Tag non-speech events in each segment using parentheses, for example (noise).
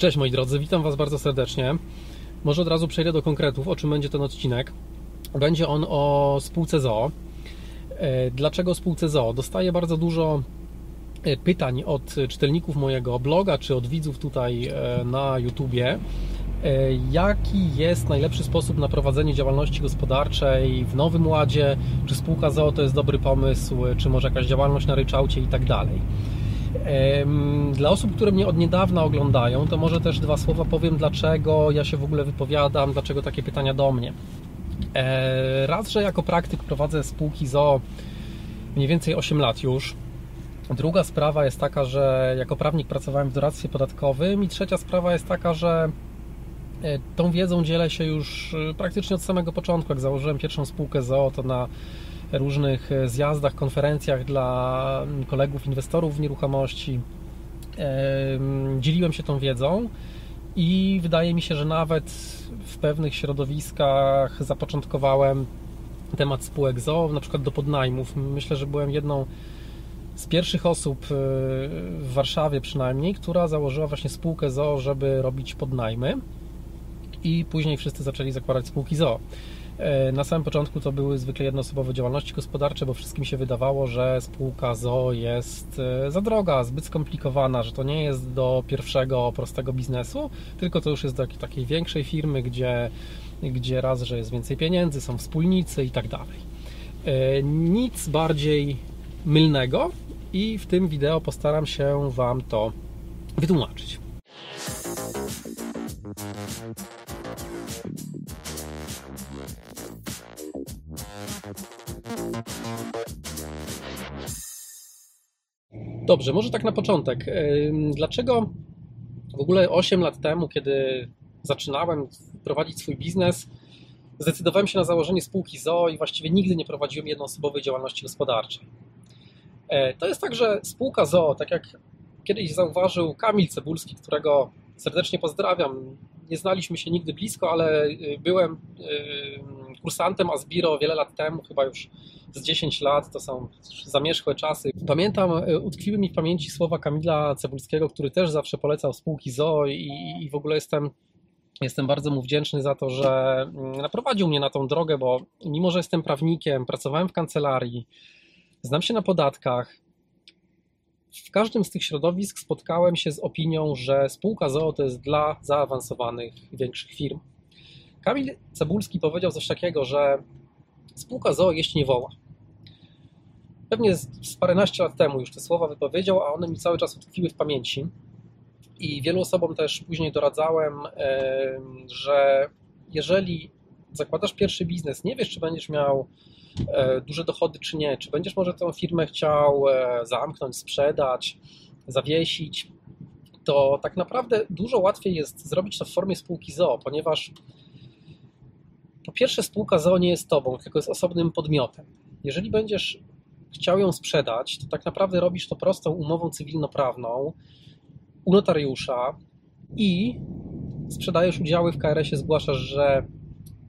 Cześć moi drodzy, witam Was bardzo serdecznie. Może od razu przejdę do konkretów, o czym będzie ten odcinek. Będzie on o spółce ZOO. E, dlaczego spółce ZOO? Dostaję bardzo dużo e, pytań od czytelników mojego bloga, czy od widzów tutaj e, na YouTubie. Jaki jest najlepszy sposób na prowadzenie działalności gospodarczej w Nowym Ładzie? Czy spółka ZOO to jest dobry pomysł? Czy może jakaś działalność na ryczałcie i tak dalej? Dla osób, które mnie od niedawna oglądają, to może też dwa słowa powiem, dlaczego ja się w ogóle wypowiadam, dlaczego takie pytania do mnie. E, raz, że jako praktyk prowadzę spółki ZO mniej więcej 8 lat już. Druga sprawa jest taka, że jako prawnik pracowałem w doradztwie podatkowym i trzecia sprawa jest taka, że e, tą wiedzą dzielę się już e, praktycznie od samego początku. Jak założyłem pierwszą spółkę ZO, to na różnych e, zjazdach, konferencjach dla kolegów inwestorów w nieruchomości. Dzieliłem się tą wiedzą i wydaje mi się, że nawet w pewnych środowiskach zapoczątkowałem temat spółek ZOO, na przykład do podnajmów. Myślę, że byłem jedną z pierwszych osób e, w Warszawie przynajmniej, która założyła właśnie spółkę ZOO, żeby robić podnajmy i później wszyscy zaczęli zakładać spółki ZOO. E, na samym początku to były zwykle jednoosobowe działalności gospodarcze, bo wszystkim się wydawało, że spółka ZO jest e, za droga, zbyt skomplikowana, że to nie jest do pierwszego prostego biznesu, tylko to już jest do takiej większej firmy, gdzie, gdzie raz, że jest więcej pieniędzy, są wspólnicy i tak dalej. E, nic bardziej mylnego i w tym wideo postaram się Wam to wytłumaczyć. Dobrze, może tak na początek. Dlaczego w ogóle 8 lat temu, kiedy zaczynałem prowadzić swój biznes, zdecydowałem się na założenie spółki ZO i właściwie nigdy nie prowadziłem jednoosobowej działalności gospodarczej? E, to jest tak, że spółka ZO, tak jak kiedyś zauważył Kamil Cebulski, którego serdecznie pozdrawiam, nie znaliśmy się nigdy blisko, ale y, byłem y, kursantem Asbiro wiele lat temu, chyba już z 10 lat, to są zamierzchłe czasy. Pamiętam, y, utkwiły mi w pamięci słowa Kamila Cebulskiego, który też zawsze polecał spółki ZOO i, i w ogóle jestem Jestem bardzo mu wdzięczny za to, że mm, naprowadził mnie na tą drogę, bo mimo, że jestem prawnikiem, pracowałem w kancelarii, znam się na podatkach, w każdym z tych środowisk spotkałem się z opinią, że spółka ZOO to jest dla zaawansowanych, większych firm. Kamil Cebulski powiedział coś takiego, że spółka ZOO jeść nie woła. Pewnie z paręnaście lat temu już te słowa wypowiedział, a one mi cały czas utkwiły w pamięci. I wielu osobom też później doradzałem, że jeżeli zakładasz pierwszy biznes, nie wiesz, czy będziesz miał E, duże dochody, czy nie. Czy będziesz może tę firmę chciał e, zamknąć, sprzedać, zawiesić, to tak naprawdę dużo łatwiej jest zrobić to w formie spółki ZOO, ponieważ po pierwsze spółka ZOO nie jest tobą, tylko jest osobnym podmiotem. Jeżeli będziesz chciał ją sprzedać, to tak naprawdę robisz to prostą umową cywilnoprawną u notariusza i sprzedajesz udziały w KRS-ie, zgłaszasz, że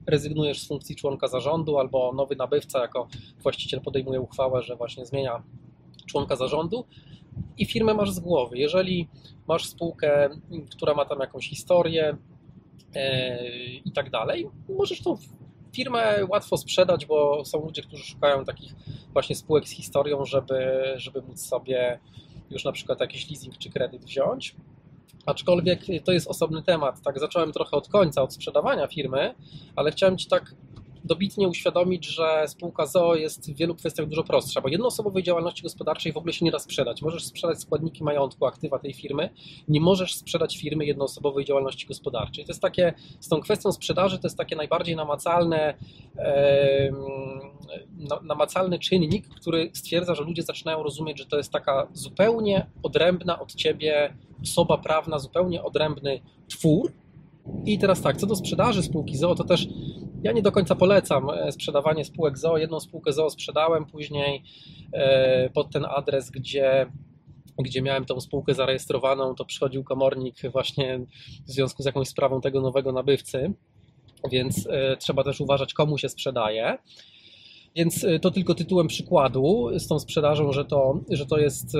rezygnujesz z funkcji członka zarządu, albo nowy nabywca jako właściciel podejmuje uchwałę, że właśnie zmienia członka zarządu i firmę masz z głowy. Jeżeli masz spółkę, która ma tam jakąś historię i tak dalej, możesz tą firmę łatwo sprzedać, bo są ludzie, którzy szukają takich właśnie spółek z historią, żeby, żeby móc sobie już na przykład jakiś leasing czy kredyt wziąć. Aczkolwiek to jest osobny temat. Tak, zacząłem trochę od końca, od sprzedawania firmy, ale chciałem Ci tak dobitnie uświadomić, że spółka ZOO jest w wielu kwestiach dużo prostsza, bo jednoosobowej działalności gospodarczej w ogóle się nie da sprzedać. Możesz sprzedać składniki majątku, aktywa tej firmy, nie możesz sprzedać firmy jednoosobowej działalności gospodarczej. To jest takie, z tą kwestią sprzedaży to jest takie najbardziej namacalne, namacalny czynnik, który stwierdza, że ludzie zaczynają rozumieć, że to jest taka zupełnie odrębna od Ciebie osoba prawna, zupełnie odrębny twór. I teraz tak, co do sprzedaży spółki ZOO, to też ja nie do końca polecam e, sprzedawanie spółek ZOO. Jedną spółkę ZOO sprzedałem później e, pod ten adres, gdzie gdzie miałem tą spółkę zarejestrowaną, to przychodził komornik właśnie w związku z jakąś sprawą tego nowego nabywcy, więc e, trzeba też uważać, komu się sprzedaje. Więc to tylko tytułem przykładu z tą sprzedażą, że to, że to jest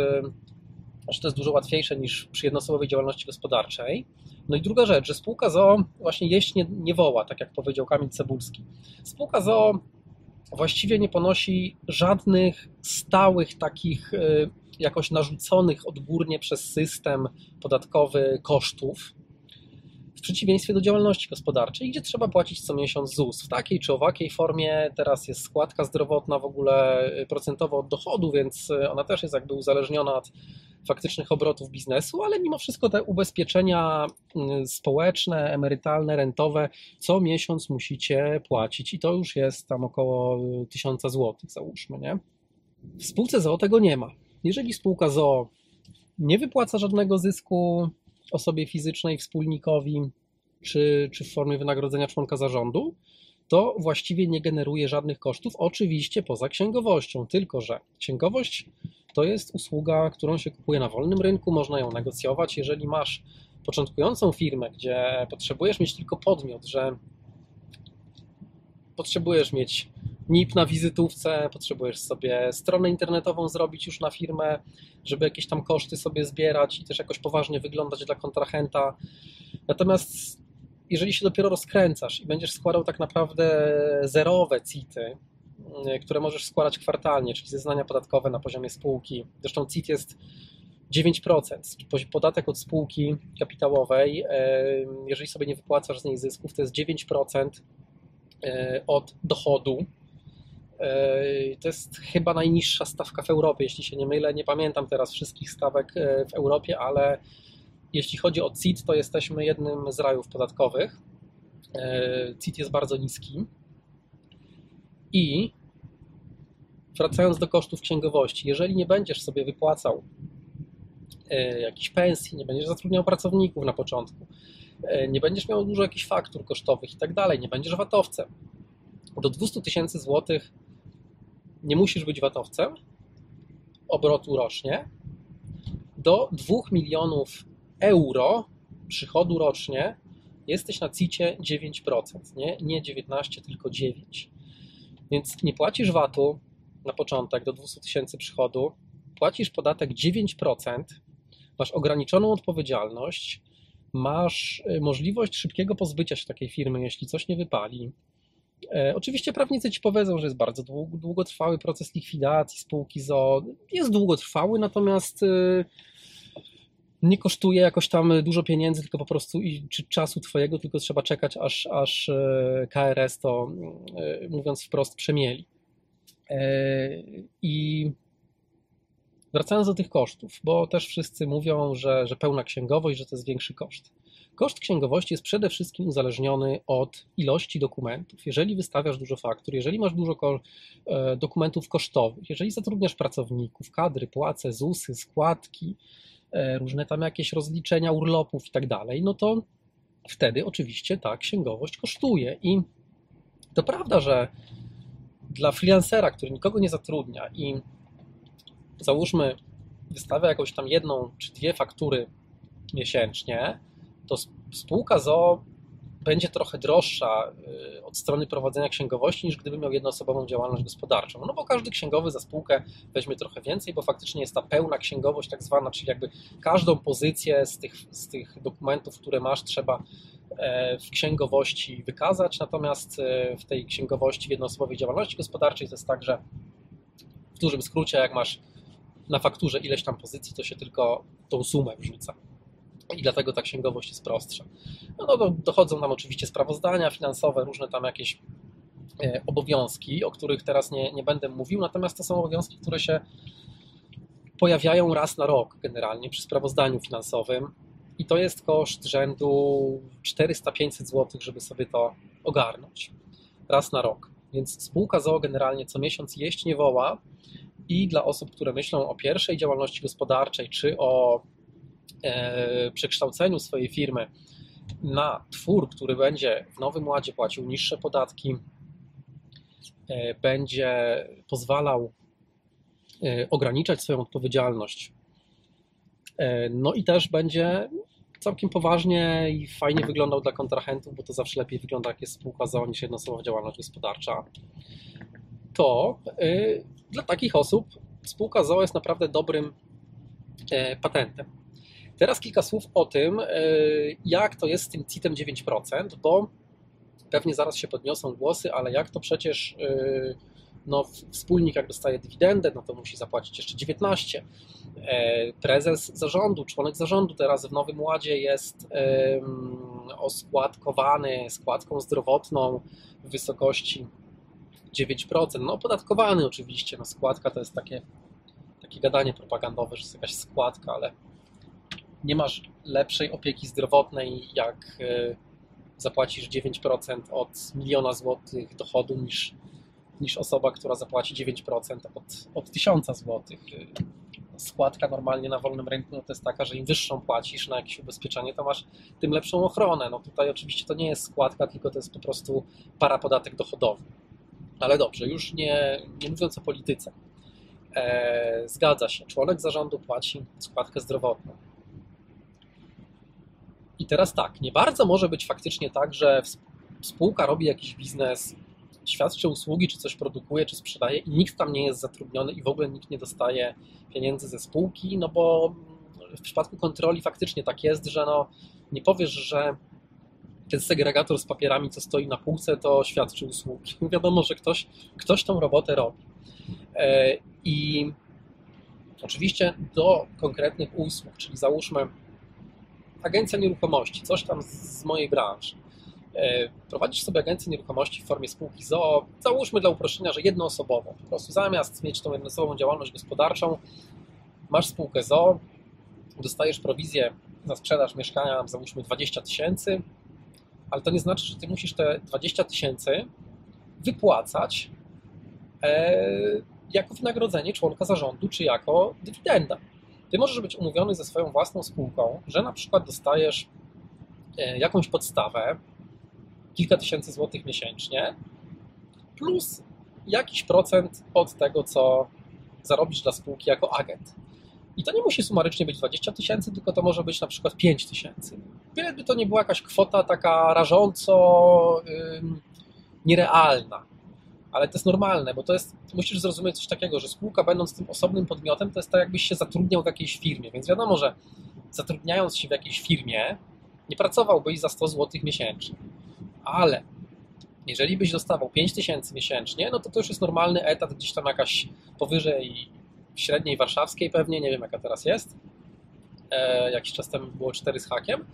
że to jest dużo łatwiejsze niż przy jednoosobowej działalności gospodarczej. No i druga rzecz, że spółka ZOO właśnie jeść nie, nie woła, tak jak powiedział Kamil Cebulski. Spółka ZOO właściwie nie ponosi żadnych stałych takich y, jakoś narzuconych odgórnie przez system podatkowy kosztów, w przeciwieństwie do działalności gospodarczej, gdzie trzeba płacić co miesiąc ZUS w takiej czy owakiej formie. Teraz jest składka zdrowotna w ogóle procentowo od dochodu, więc ona też jest jakby uzależniona od faktycznych obrotów biznesu, ale mimo wszystko te ubezpieczenia mm, społeczne, emerytalne, rentowe co miesiąc musicie płacić i to już jest tam około 1000 zł, załóżmy, nie? W spółce ZOO tego nie ma. Jeżeli spółka ZOO nie wypłaca żadnego zysku osobie fizycznej, wspólnikowi, czy, czy w formie wynagrodzenia członka zarządu, to właściwie nie generuje żadnych kosztów, oczywiście poza księgowością, tylko że księgowość to jest usługa, którą się kupuje na wolnym rynku, można ją negocjować. Jeżeli masz początkującą firmę, gdzie potrzebujesz mieć tylko podmiot, że potrzebujesz mieć NIP na wizytówce, potrzebujesz sobie stronę internetową zrobić już na firmę, żeby jakieś tam koszty sobie zbierać i też jakoś poważnie wyglądać dla kontrahenta. Natomiast jeżeli się dopiero rozkręcasz i będziesz składał tak naprawdę zerowe CIT-y, które możesz składać kwartalnie, czyli zeznania podatkowe na poziomie spółki. Zresztą CIT jest 9%. Podatek od spółki kapitałowej, y, jeżeli sobie nie wypłacasz z niej zysków, to jest 9% y, od dochodu to jest chyba najniższa stawka w Europie, jeśli się nie mylę. Nie pamiętam teraz wszystkich stawek w Europie, ale jeśli chodzi o CIT, to jesteśmy jednym z rajów podatkowych. CIT jest bardzo niski. I wracając do kosztów księgowości, jeżeli nie będziesz sobie wypłacał jakichś pensji, nie będziesz zatrudniał pracowników na początku, nie będziesz miał dużo jakichś faktur kosztowych i tak dalej, nie będziesz watowcem, do 200 tysięcy złotych nie musisz być watowcem, obrotu rocznie, do 2 milionów euro przychodu rocznie jesteś na CIT-cie 9%, nie? nie 19, tylko 9. Więc nie płacisz VAT-u na początek do 200 tysięcy przychodu, płacisz podatek 9%, masz ograniczoną odpowiedzialność, masz y, możliwość szybkiego pozbycia się takiej firmy, jeśli coś nie wypali, E, oczywiście prawnicy ci powiedzą, że jest bardzo długotrwały proces likwidacji spółki ZO. Jest długotrwały, natomiast e, nie kosztuje jakoś tam dużo pieniędzy, tylko po prostu i, czy czasu twojego, tylko trzeba czekać, aż, aż e, KRS to, mówiąc wprost, przemieli. I wracając do tych kosztów, bo też wszyscy mówią, że, że pełna księgowość, że to jest większy koszt. Koszt księgowości jest przede wszystkim uzależniony od ilości dokumentów. Jeżeli wystawiasz dużo faktur, jeżeli masz dużo e, dokumentów kosztowych, jeżeli zatrudniasz pracowników, kadry, płace, ZUSy, składki, e, różne tam jakieś rozliczenia urlopów i tak dalej, no to wtedy oczywiście ta księgowość kosztuje. I to prawda, że dla freelancera, który nikogo nie zatrudnia i załóżmy wystawia jakąś tam jedną czy dwie faktury miesięcznie, to spółka ZO będzie trochę droższa y, od strony prowadzenia księgowości niż gdyby miał jednoosobową działalność gospodarczą. No bo każdy księgowy za spółkę weźmie trochę więcej, bo faktycznie jest ta pełna księgowość tak zwana, czyli jakby każdą pozycję z tych, z tych dokumentów, które masz, trzeba w księgowości wykazać, natomiast e, w tej księgowości w jednoosobowej działalności gospodarczej to jest tak, że w dużym skrócie jak masz na fakturze ileś tam pozycji, to się tylko tą sumę wrzuca i dlatego ta księgowość jest prostsza. No, no, dochodzą nam oczywiście sprawozdania finansowe, różne tam jakieś e, obowiązki, o których teraz nie, nie będę mówił, natomiast to są obowiązki, które się pojawiają raz na rok generalnie przy sprawozdaniu finansowym i to jest koszt rzędu 400-500 zł, żeby sobie to ogarnąć raz na rok. Więc spółka ZOO generalnie co miesiąc jeść nie woła i dla osób, które myślą o pierwszej działalności gospodarczej czy o E, przekształceniu swojej firmy na twór, który będzie w Nowym Ładzie płacił niższe podatki, e, będzie pozwalał e, ograniczać swoją odpowiedzialność. No i też będzie całkiem poważnie i fajnie wyglądał dla kontrahentów, bo to zawsze lepiej wygląda, jak jest spółka ZOO niż jednoosobowa działalność gospodarcza. To dla takich osób spółka ZOO jest naprawdę dobrym patentem. Teraz kilka słów o tym, jak to jest z tym CIT-em 9%, bo pewnie zaraz się podniosą głosy, ale jak to przecież no, wspólnik jak dostaje dywidendę, no to musi zapłacić jeszcze 19. E, prezes zarządu, członek zarządu teraz w Nowym Ładzie jest oskładkowany składką zdrowotną w wysokości 9%. No opodatkowany oczywiście, no składka to jest takie, takie gadanie propagandowe, że jest jakaś składka, ale nie masz lepszej opieki zdrowotnej, jak e, zapłacisz 9% od miliona złotych dochodu niż niż osoba, która zapłaci 9% od, od 1000 zł. Składka normalnie na wolnym rynku no to jest taka, że im wyższą płacisz na jakieś ubezpieczenie, to masz tym lepszą ochronę. No tutaj oczywiście to nie jest składka, tylko to jest po prostu parapodatek dochodowy. Ale dobrze, już nie, nie mówiąc o polityce. E, zgadza się, członek zarządu płaci składkę zdrowotną. I teraz tak, nie bardzo może być faktycznie tak, że spółka robi jakiś biznes, świadczy usługi, czy coś produkuje, czy sprzedaje i nikt tam nie jest zatrudniony i w ogóle nikt nie dostaje pieniędzy ze spółki, no bo w przypadku kontroli faktycznie tak jest, że no, nie powiesz, że ten segregator z papierami, co stoi na półce, to świadczy usługi. (laughs) Wiadomo, że ktoś, ktoś tą robotę robi. E, I oczywiście do konkretnych usług, czyli załóżmy agencja nieruchomości, coś tam z mojej branży, prowadzisz sobie agencję nieruchomości w formie spółki ZOO, załóżmy dla uproszczenia, że jednoosobową. Po prostu zamiast mieć tą jednoosobową działalność gospodarczą, masz spółkę ZOO, dostajesz prowizję za sprzedaż mieszkania, załóżmy 20 tysięcy, ale to nie znaczy, że ty musisz te 20 tysięcy wypłacać e, jako wynagrodzenie członka zarządu, czy jako dywidenda. Ty możesz być umówiony ze swoją własną spółką, że na przykład dostajesz e, jakąś podstawę, kilka tysięcy złotych miesięcznie, plus jakiś procent od tego, co zarobisz dla spółki jako agent. I to nie musi sumarycznie być 20 tysięcy, tylko to może być na przykład 5 tysięcy. Wiele by to nie była jakaś kwota taka rażąco yy, nierealna, ale to jest normalne, bo to jest, musisz zrozumieć coś takiego, że spółka będąc tym osobnym podmiotem, to jest tak jakbyś się zatrudniał w jakiejś firmie, więc wiadomo, że zatrudniając się w jakiejś firmie, nie pracowałbyś za 100 zł miesięcznie ale jeżeli byś dostawał 5000 miesięcznie, no to to już jest normalny etat, gdzieś tam jakaś powyżej średniej warszawskiej pewnie, nie wiem jaka teraz jest, e, jakiś czas temu było 4 z hakiem,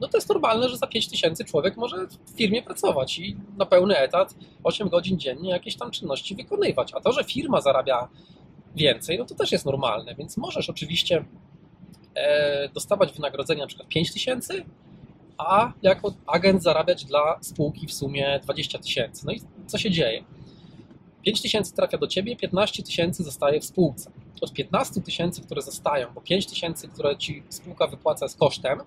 no to jest normalne, że za 5000 człowiek może w firmie pracować i na pełny etat 8 godzin dziennie jakieś tam czynności wykonywać. A to, że firma zarabia więcej, no to też jest normalne, więc możesz oczywiście e, dostawać wynagrodzenie na przykład 5000, a jako agent zarabiać dla spółki w sumie 20 tysięcy. No i co się dzieje? 5 tysięcy trafia do ciebie, 15 tysięcy zostaje w spółce. Od 15 tysięcy, które zostają, bo 5 tysięcy, które ci spółka wypłaca z kosztem,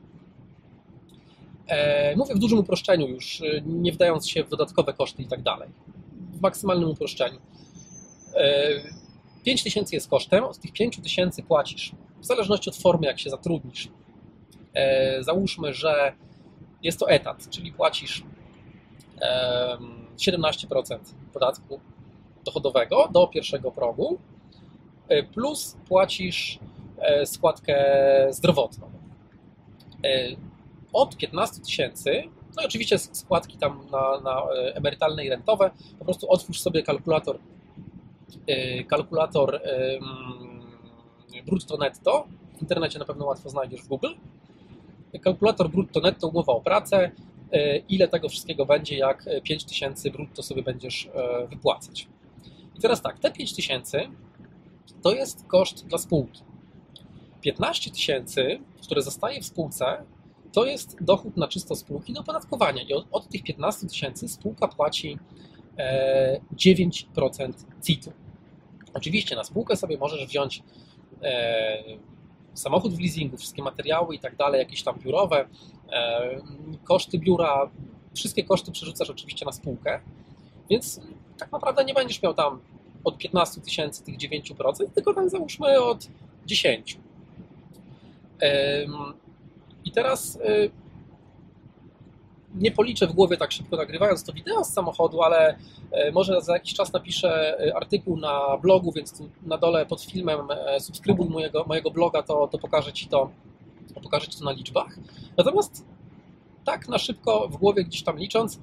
e, mówię w dużym uproszczeniu już, e, nie wdając się w dodatkowe koszty i tak dalej, w maksymalnym uproszczeniu. E, 5 tysięcy jest kosztem, od tych 5 tysięcy płacisz, w zależności od formy, jak się zatrudnisz. E, załóżmy, że jest to etat, czyli płacisz 17% podatku dochodowego do pierwszego progu, e, plus płacisz e, składkę zdrowotną. E, od 15 tysięcy, no i oczywiście składki tam na, na emerytalne i rentowe, po prostu otwórz sobie kalkulator, kalkulator brutto netto, w internecie na pewno łatwo znajdziesz w Google, kalkulator brutto netto, umowa o pracę, e, ile tego wszystkiego będzie, jak 5000 brutto sobie będziesz e, wypłacać. I teraz tak, te 5000 to jest koszt dla spółki. 15 tysięcy, które zostaje w spółce, to jest dochód na czysto spółki do opodatkowania. I od, od tych 15 tysięcy spółka płaci 9% e, CIT-u. Oczywiście na spółkę sobie możesz wziąć samochód w leasingu, wszystkie materiały i tak dalej, jakieś tam biurowe, e, koszty biura, wszystkie koszty przerzucasz oczywiście na spółkę, więc tak naprawdę nie będziesz miał tam od 15 tysięcy tych 9%, tylko tam załóżmy od 10. I teraz e, nie policzę w głowie tak szybko nagrywając to wideo z samochodu, ale e, może za jakiś czas napiszę e, artykuł na blogu, więc na dole pod filmem subskrybuj mojego, mojego bloga, to, to pokażę Ci to pokażę Ci to na liczbach. Natomiast tak na szybko w głowie gdzieś tam licząc,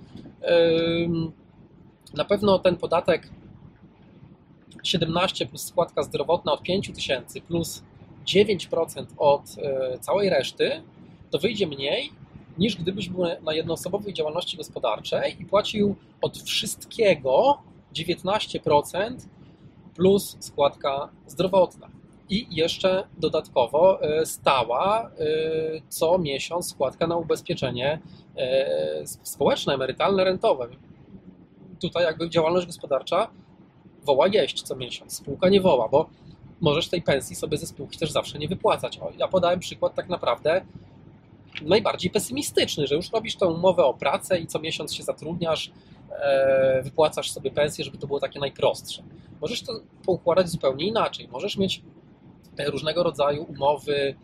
na pewno ten podatek 17 plus składka zdrowotna od 5 tysięcy plus 9% od e, całej reszty, to wyjdzie mniej niż gdybyś był na jednoosobowej działalności gospodarczej i płacił od wszystkiego 19% plus składka zdrowotna. I jeszcze dodatkowo e, stała e, co miesiąc składka na ubezpieczenie społeczne, emerytalne, rentowe. Tutaj jakby działalność gospodarcza woła jeść co miesiąc, spółka nie woła, bo możesz tej pensji sobie ze spółki też zawsze nie wypłacać. O, ja podałem przykład tak naprawdę najbardziej pesymistyczny, że już robisz tę umowę o pracę i co miesiąc się zatrudniasz, e, wypłacasz sobie pensję, żeby to było takie najprostsze. Możesz to poukładać zupełnie inaczej. Możesz mieć różnego rodzaju umowy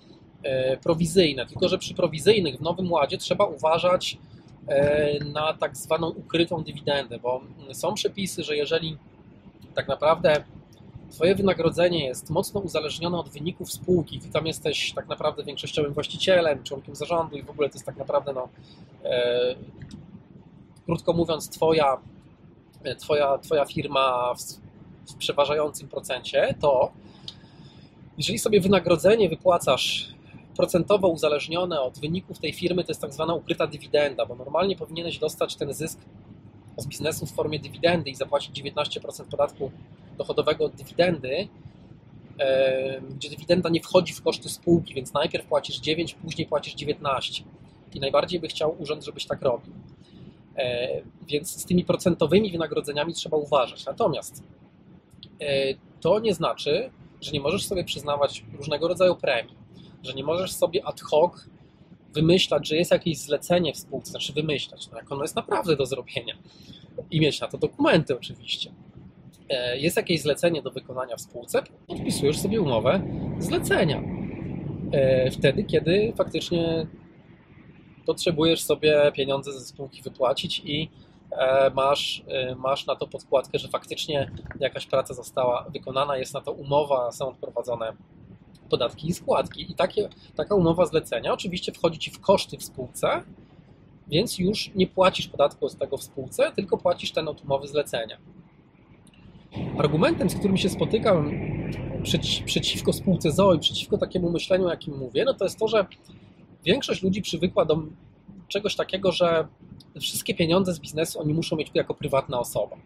e, prowizyjne, tylko że przy prowizyjnych w Nowym Ładzie trzeba uważać e, na tak zwaną ukrytą dywidendę, bo są przepisy, że jeżeli tak naprawdę Twoje wynagrodzenie jest mocno uzależnione od wyników spółki, Ty tam jesteś tak naprawdę większościowym właścicielem, członkiem zarządu i w ogóle to jest tak naprawdę, no, e, krótko mówiąc, Twoja, e, twoja, twoja firma w, w przeważającym procencie, to jeżeli sobie wynagrodzenie wypłacasz procentowo uzależnione od wyników tej firmy, to jest tak zwana ukryta dywidenda, bo normalnie powinieneś dostać ten zysk z biznesu w formie dywidendy i zapłacić 19% podatku dochodowego od dywidendy, gdzie dywidenda nie wchodzi w koszty spółki, więc najpierw płacisz 9, później płacisz 19. I najbardziej by chciał urząd, żebyś tak robił. E, więc z tymi procentowymi wynagrodzeniami trzeba uważać. Natomiast e, to nie znaczy, że nie możesz sobie przyznawać różnego rodzaju premii, że nie możesz sobie ad hoc wymyślać, że jest jakieś zlecenie w spółce, znaczy wymyślać, no jak ono jest naprawdę do zrobienia i mieć na to dokumenty oczywiście. E, jest jakieś zlecenie do wykonania w spółce, podpisujesz sobie umowę zlecenia. E, wtedy, kiedy faktycznie potrzebujesz sobie pieniądze ze spółki wypłacić i e, masz, masz na to podkładkę, że faktycznie jakaś praca została wykonana, jest na to umowa, są odprowadzone podatki i składki. I takie, taka umowa zlecenia oczywiście wchodzi Ci w koszty w spółce, więc już nie płacisz podatku z tego w spółce, tylko płacisz ten od umowy zlecenia. Argumentem, z którym się spotykam przeci przeciwko spółce ZOI, przeciwko takiemu myśleniu, jakim mówię, no to jest to, że większość ludzi przywykła do czegoś takiego, że wszystkie pieniądze z biznesu oni muszą mieć jako prywatna osoba.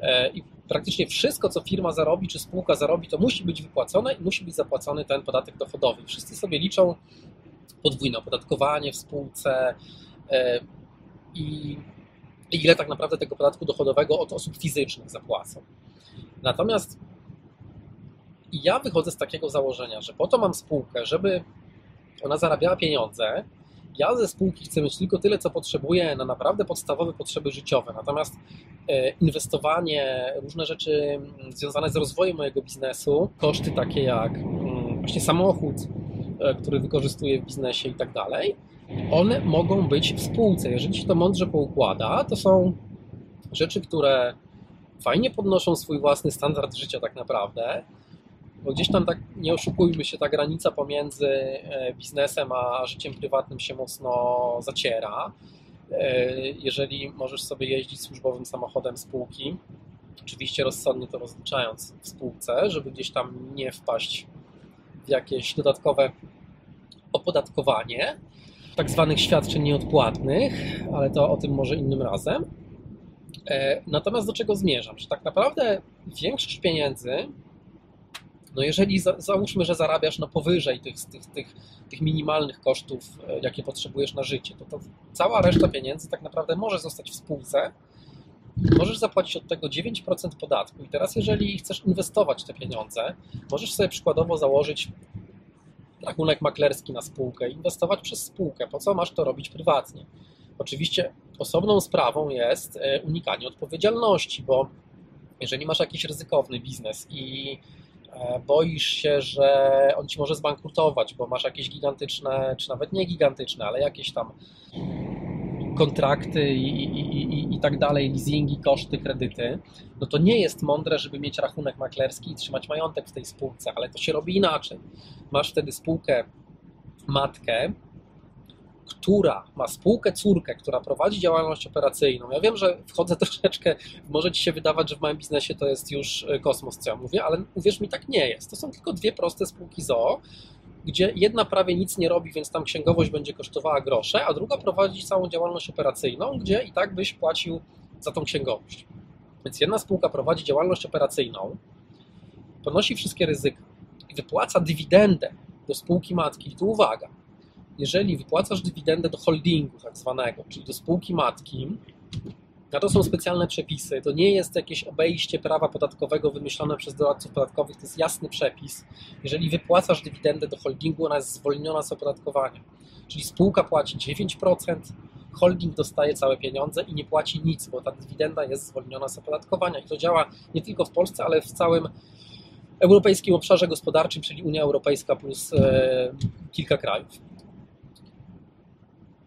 E, I praktycznie wszystko, co firma zarobi, czy spółka zarobi, to musi być wypłacone i musi być zapłacony ten podatek dochodowy. Wszyscy sobie liczą podwójne opodatkowanie w spółce e, i ile tak naprawdę tego podatku dochodowego od osób fizycznych zapłacą. Natomiast ja wychodzę z takiego założenia, że po to mam spółkę, żeby ona zarabiała pieniądze. Ja ze spółki chcę mieć tylko tyle, co potrzebuję na naprawdę podstawowe potrzeby życiowe. Natomiast e, inwestowanie, różne rzeczy mm, związane z rozwojem mojego biznesu, koszty takie jak mm, właśnie samochód, e, który wykorzystuję w biznesie i tak dalej, one mogą być w spółce. Jeżeli się to mądrze poukłada, to są rzeczy, które fajnie podnoszą swój własny standard życia tak naprawdę, bo gdzieś tam tak, nie oszukujmy się, ta granica pomiędzy e, biznesem a życiem prywatnym się mocno zaciera. E, jeżeli możesz sobie jeździć służbowym samochodem spółki, oczywiście rozsądnie to rozliczając w spółce, żeby gdzieś tam nie wpaść w jakieś dodatkowe opodatkowanie, tak zwanych świadczeń nieodpłatnych, ale to o tym może innym razem. E, natomiast do czego zmierzam? Że tak naprawdę większość pieniędzy, no jeżeli za, załóżmy, że zarabiasz no powyżej tych, tych, tych, tych minimalnych kosztów, e, jakie potrzebujesz na życie, to, to cała reszta pieniędzy tak naprawdę może zostać w spółce. Możesz zapłacić od tego 9% podatku. I teraz, jeżeli chcesz inwestować te pieniądze, możesz sobie przykładowo założyć rachunek maklerski na spółkę, inwestować przez spółkę. Po co masz to robić prywatnie? Oczywiście osobną sprawą jest e, unikanie odpowiedzialności, bo jeżeli masz jakiś ryzykowny biznes i boisz się, że on ci może zbankrutować, bo masz jakieś gigantyczne, czy nawet nie gigantyczne, ale jakieś tam kontrakty i, i, i, i tak dalej, leasingi, koszty, kredyty, no to nie jest mądre, żeby mieć rachunek maklerski i trzymać majątek w tej spółce, ale to się robi inaczej. Masz wtedy spółkę matkę, która ma spółkę córkę, która prowadzi działalność operacyjną. Ja wiem, że wchodzę (laughs) troszeczkę, może ci się wydawać, że w małym biznesie to jest już e, kosmos, co ja mówię, ale uwierz mi, tak nie jest. To są tylko dwie proste spółki ZOO, gdzie jedna prawie nic nie robi, więc tam księgowość będzie kosztowała grosze, a druga prowadzi całą działalność operacyjną, gdzie i tak byś płacił za tą księgowość. Więc jedna spółka prowadzi działalność operacyjną, ponosi wszystkie ryzyka i wypłaca dywidendę do spółki matki. I tu uwaga, jeżeli wypłacasz dywidendę do holdingu tak zwanego, czyli do spółki matki, na to są specjalne przepisy. To nie jest jakieś obejście prawa podatkowego wymyślone przez doradców podatkowych, to jest jasny przepis. Jeżeli wypłacasz dywidendę do holdingu, ona jest zwolniona z opodatkowania. Czyli spółka płaci 9%, holding dostaje całe pieniądze i nie płaci nic, bo ta dywidenda jest zwolniona z opodatkowania. I to działa nie tylko w Polsce, ale w całym europejskim obszarze gospodarczym, czyli Unia Europejska plus e, kilka krajów.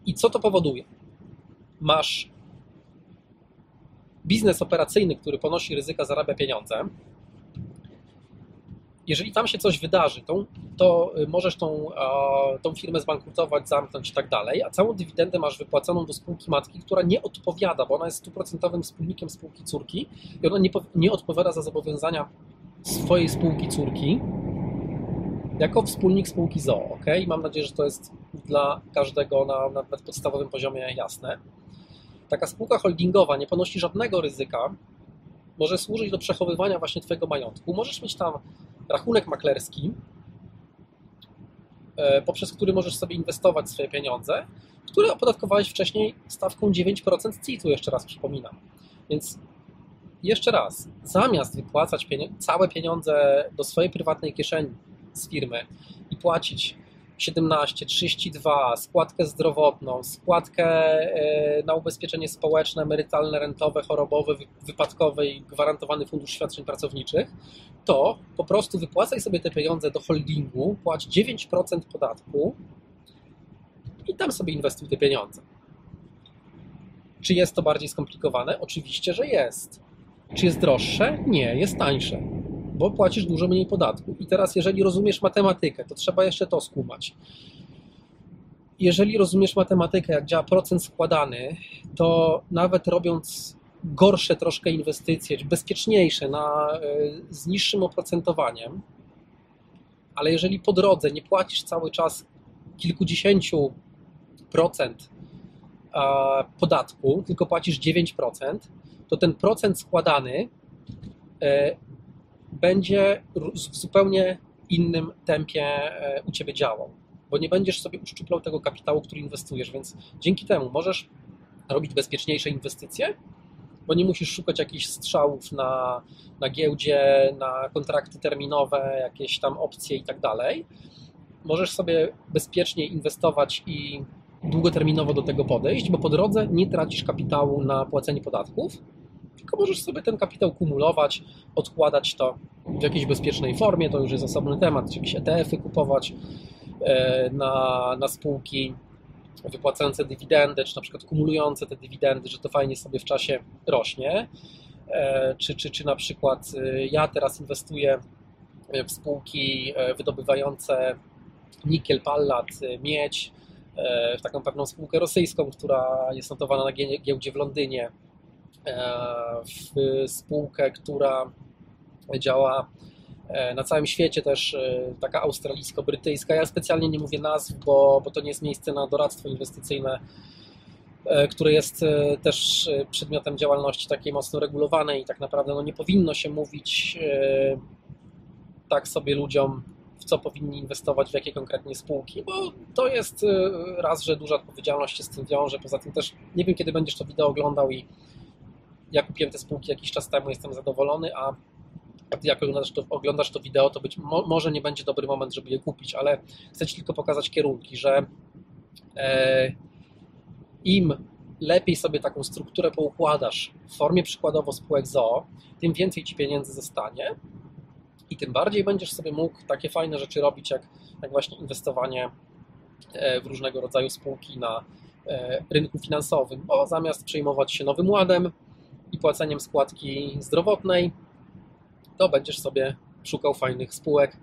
I co to powoduje? Masz biznes operacyjny, który ponosi ryzyka, zarabia pieniądze. Jeżeli tam się coś wydarzy, to, to możesz tą, tą firmę zbankrutować, zamknąć i tak dalej, a całą dywidendę masz wypłaconą do spółki matki, która nie odpowiada, bo ona jest stuprocentowym wspólnikiem spółki córki i ona nie, nie odpowiada za zobowiązania swojej spółki córki jako wspólnik spółki ZOO. ok? Mam nadzieję, że to jest dla każdego na, podstawowym poziomie jasne. Taka spółka holdingowa nie ponosi żadnego ryzyka, może służyć do przechowywania właśnie Twojego majątku. Możesz mieć tam rachunek maklerski, e, poprzez który możesz sobie inwestować swoje pieniądze, które opodatkowałeś wcześniej stawką 9% CIT-u, jeszcze raz przypominam. Więc jeszcze raz, zamiast wypłacać całe pieniądze do swojej prywatnej kieszeni z firmy i płacić 17, 32, składkę zdrowotną, składkę e, na ubezpieczenie społeczne, emerytalne, rentowe, chorobowe, wypadkowe i gwarantowany fundusz świadczeń pracowniczych, to po prostu wypłacaj sobie te pieniądze do holdingu, płać 9% podatku i tam sobie inwestuj te pieniądze. Czy jest to bardziej skomplikowane? Oczywiście, że jest. Czy jest droższe? Nie, jest tańsze bo płacisz dużo mniej podatku. I teraz, jeżeli rozumiesz matematykę, to trzeba jeszcze to skumać. Jeżeli rozumiesz matematykę, jak działa procent składany, to nawet robiąc gorsze troszkę inwestycje, bezpieczniejsze, na, e, z niższym oprocentowaniem, ale jeżeli po drodze nie płacisz cały czas kilkudziesięciu procent podatku, tylko płacisz 9%, to ten procent składany e, będzie w zupełnie innym tempie e, u Ciebie działał, bo nie będziesz sobie uszczuplał tego kapitału, który inwestujesz, więc dzięki temu możesz robić bezpieczniejsze inwestycje, bo nie musisz szukać jakichś strzałów na, na giełdzie, na kontrakty terminowe, jakieś tam opcje i tak dalej. Możesz sobie bezpiecznie inwestować i długoterminowo do tego podejść, bo po drodze nie tracisz kapitału na płacenie podatków, tylko możesz sobie ten kapitał kumulować, odkładać to w jakiejś bezpiecznej formie, to już jest osobny temat, czy jakieś ETF-y kupować e, na, na spółki wypłacające dywidendy, czy na przykład kumulujące te dywidendy, że to fajnie sobie w czasie rośnie, e, czy, czy, czy na przykład e, ja teraz inwestuję w spółki wydobywające nikiel, pallat, miedź, w taką pewną spółkę rosyjską, która jest notowana na giełdzie w Londynie, w spółkę, która działa e, na całym świecie też e, taka australijsko-brytyjska. Ja specjalnie nie mówię nazw, bo, bo to nie jest miejsce na doradztwo inwestycyjne, e, które jest też przedmiotem działalności takiej mocno regulowanej i tak naprawdę no, nie powinno się mówić tak sobie ludziom, w co powinni inwestować, w jakie konkretnie spółki, bo to jest raz, że duża odpowiedzialność się z tym wiąże, poza tym też nie wiem, kiedy będziesz to wideo oglądał i ja kupiłem te spółki jakiś czas temu, jestem zadowolony, a jak oglądasz to, oglądasz to wideo, to być mo, może nie będzie dobry moment, żeby je kupić, ale chcę Ci tylko pokazać kierunki, że e, im lepiej sobie taką strukturę poukładasz w formie przykładowo spółek ZOO, tym więcej Ci pieniędzy zostanie i tym bardziej będziesz sobie mógł takie fajne rzeczy robić, jak, jak właśnie inwestowanie e, w różnego rodzaju spółki na e, rynku finansowym, bo zamiast przejmować się nowym ładem i płaceniem składki zdrowotnej, to będziesz sobie szukał fajnych spółek,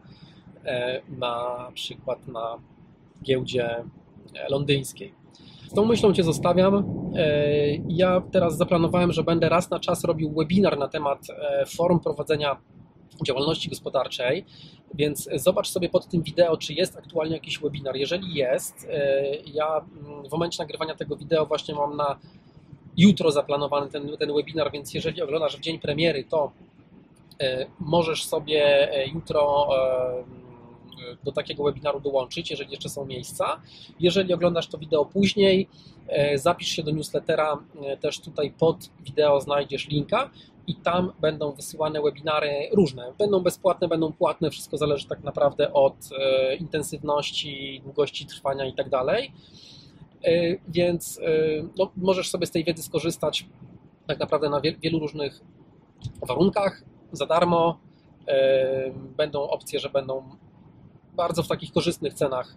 e, na przykład na giełdzie londyńskiej. Z tą myślą Cię zostawiam. Ja teraz zaplanowałem, że będę raz na czas robił webinar na temat form prowadzenia działalności gospodarczej, więc zobacz sobie pod tym wideo, czy jest aktualnie jakiś webinar. Jeżeli jest, e, ja mm, w momencie nagrywania tego wideo właśnie mam na jutro zaplanowany ten, ten webinar, więc jeżeli oglądasz w dzień premiery, to e, możesz sobie e, jutro do takiego webinaru dołączyć, jeżeli jeszcze są miejsca. Jeżeli oglądasz to wideo później, zapisz się do newslettera, też tutaj pod wideo znajdziesz linka i tam będą wysyłane webinary różne. Będą bezpłatne, będą płatne, wszystko zależy tak naprawdę od e, intensywności, długości trwania i tak dalej. E, więc e, no, możesz sobie z tej wiedzy skorzystać tak naprawdę na wielu różnych warunkach, za darmo. Będą opcje, że będą bardzo w takich korzystnych cenach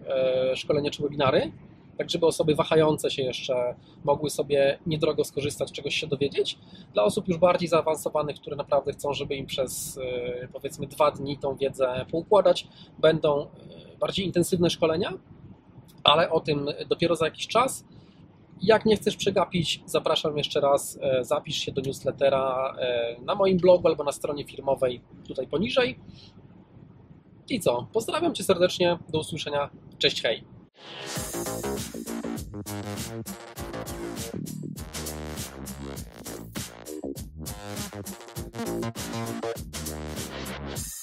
szkolenia czy webinary tak żeby osoby wahające się jeszcze mogły sobie niedrogo skorzystać, czegoś się dowiedzieć. Dla osób już bardziej zaawansowanych, które naprawdę chcą, żeby im przez e, powiedzmy dwa dni tą wiedzę poukładać, będą e, bardziej intensywne szkolenia, ale o tym dopiero za jakiś czas. Jak nie chcesz przegapić, zapraszam jeszcze raz, e, zapisz się do newslettera na moim blogu albo na stronie firmowej tutaj poniżej. I co? Pozdrawiam Cię serdecznie, do usłyszenia. Cześć, hej! Thank you.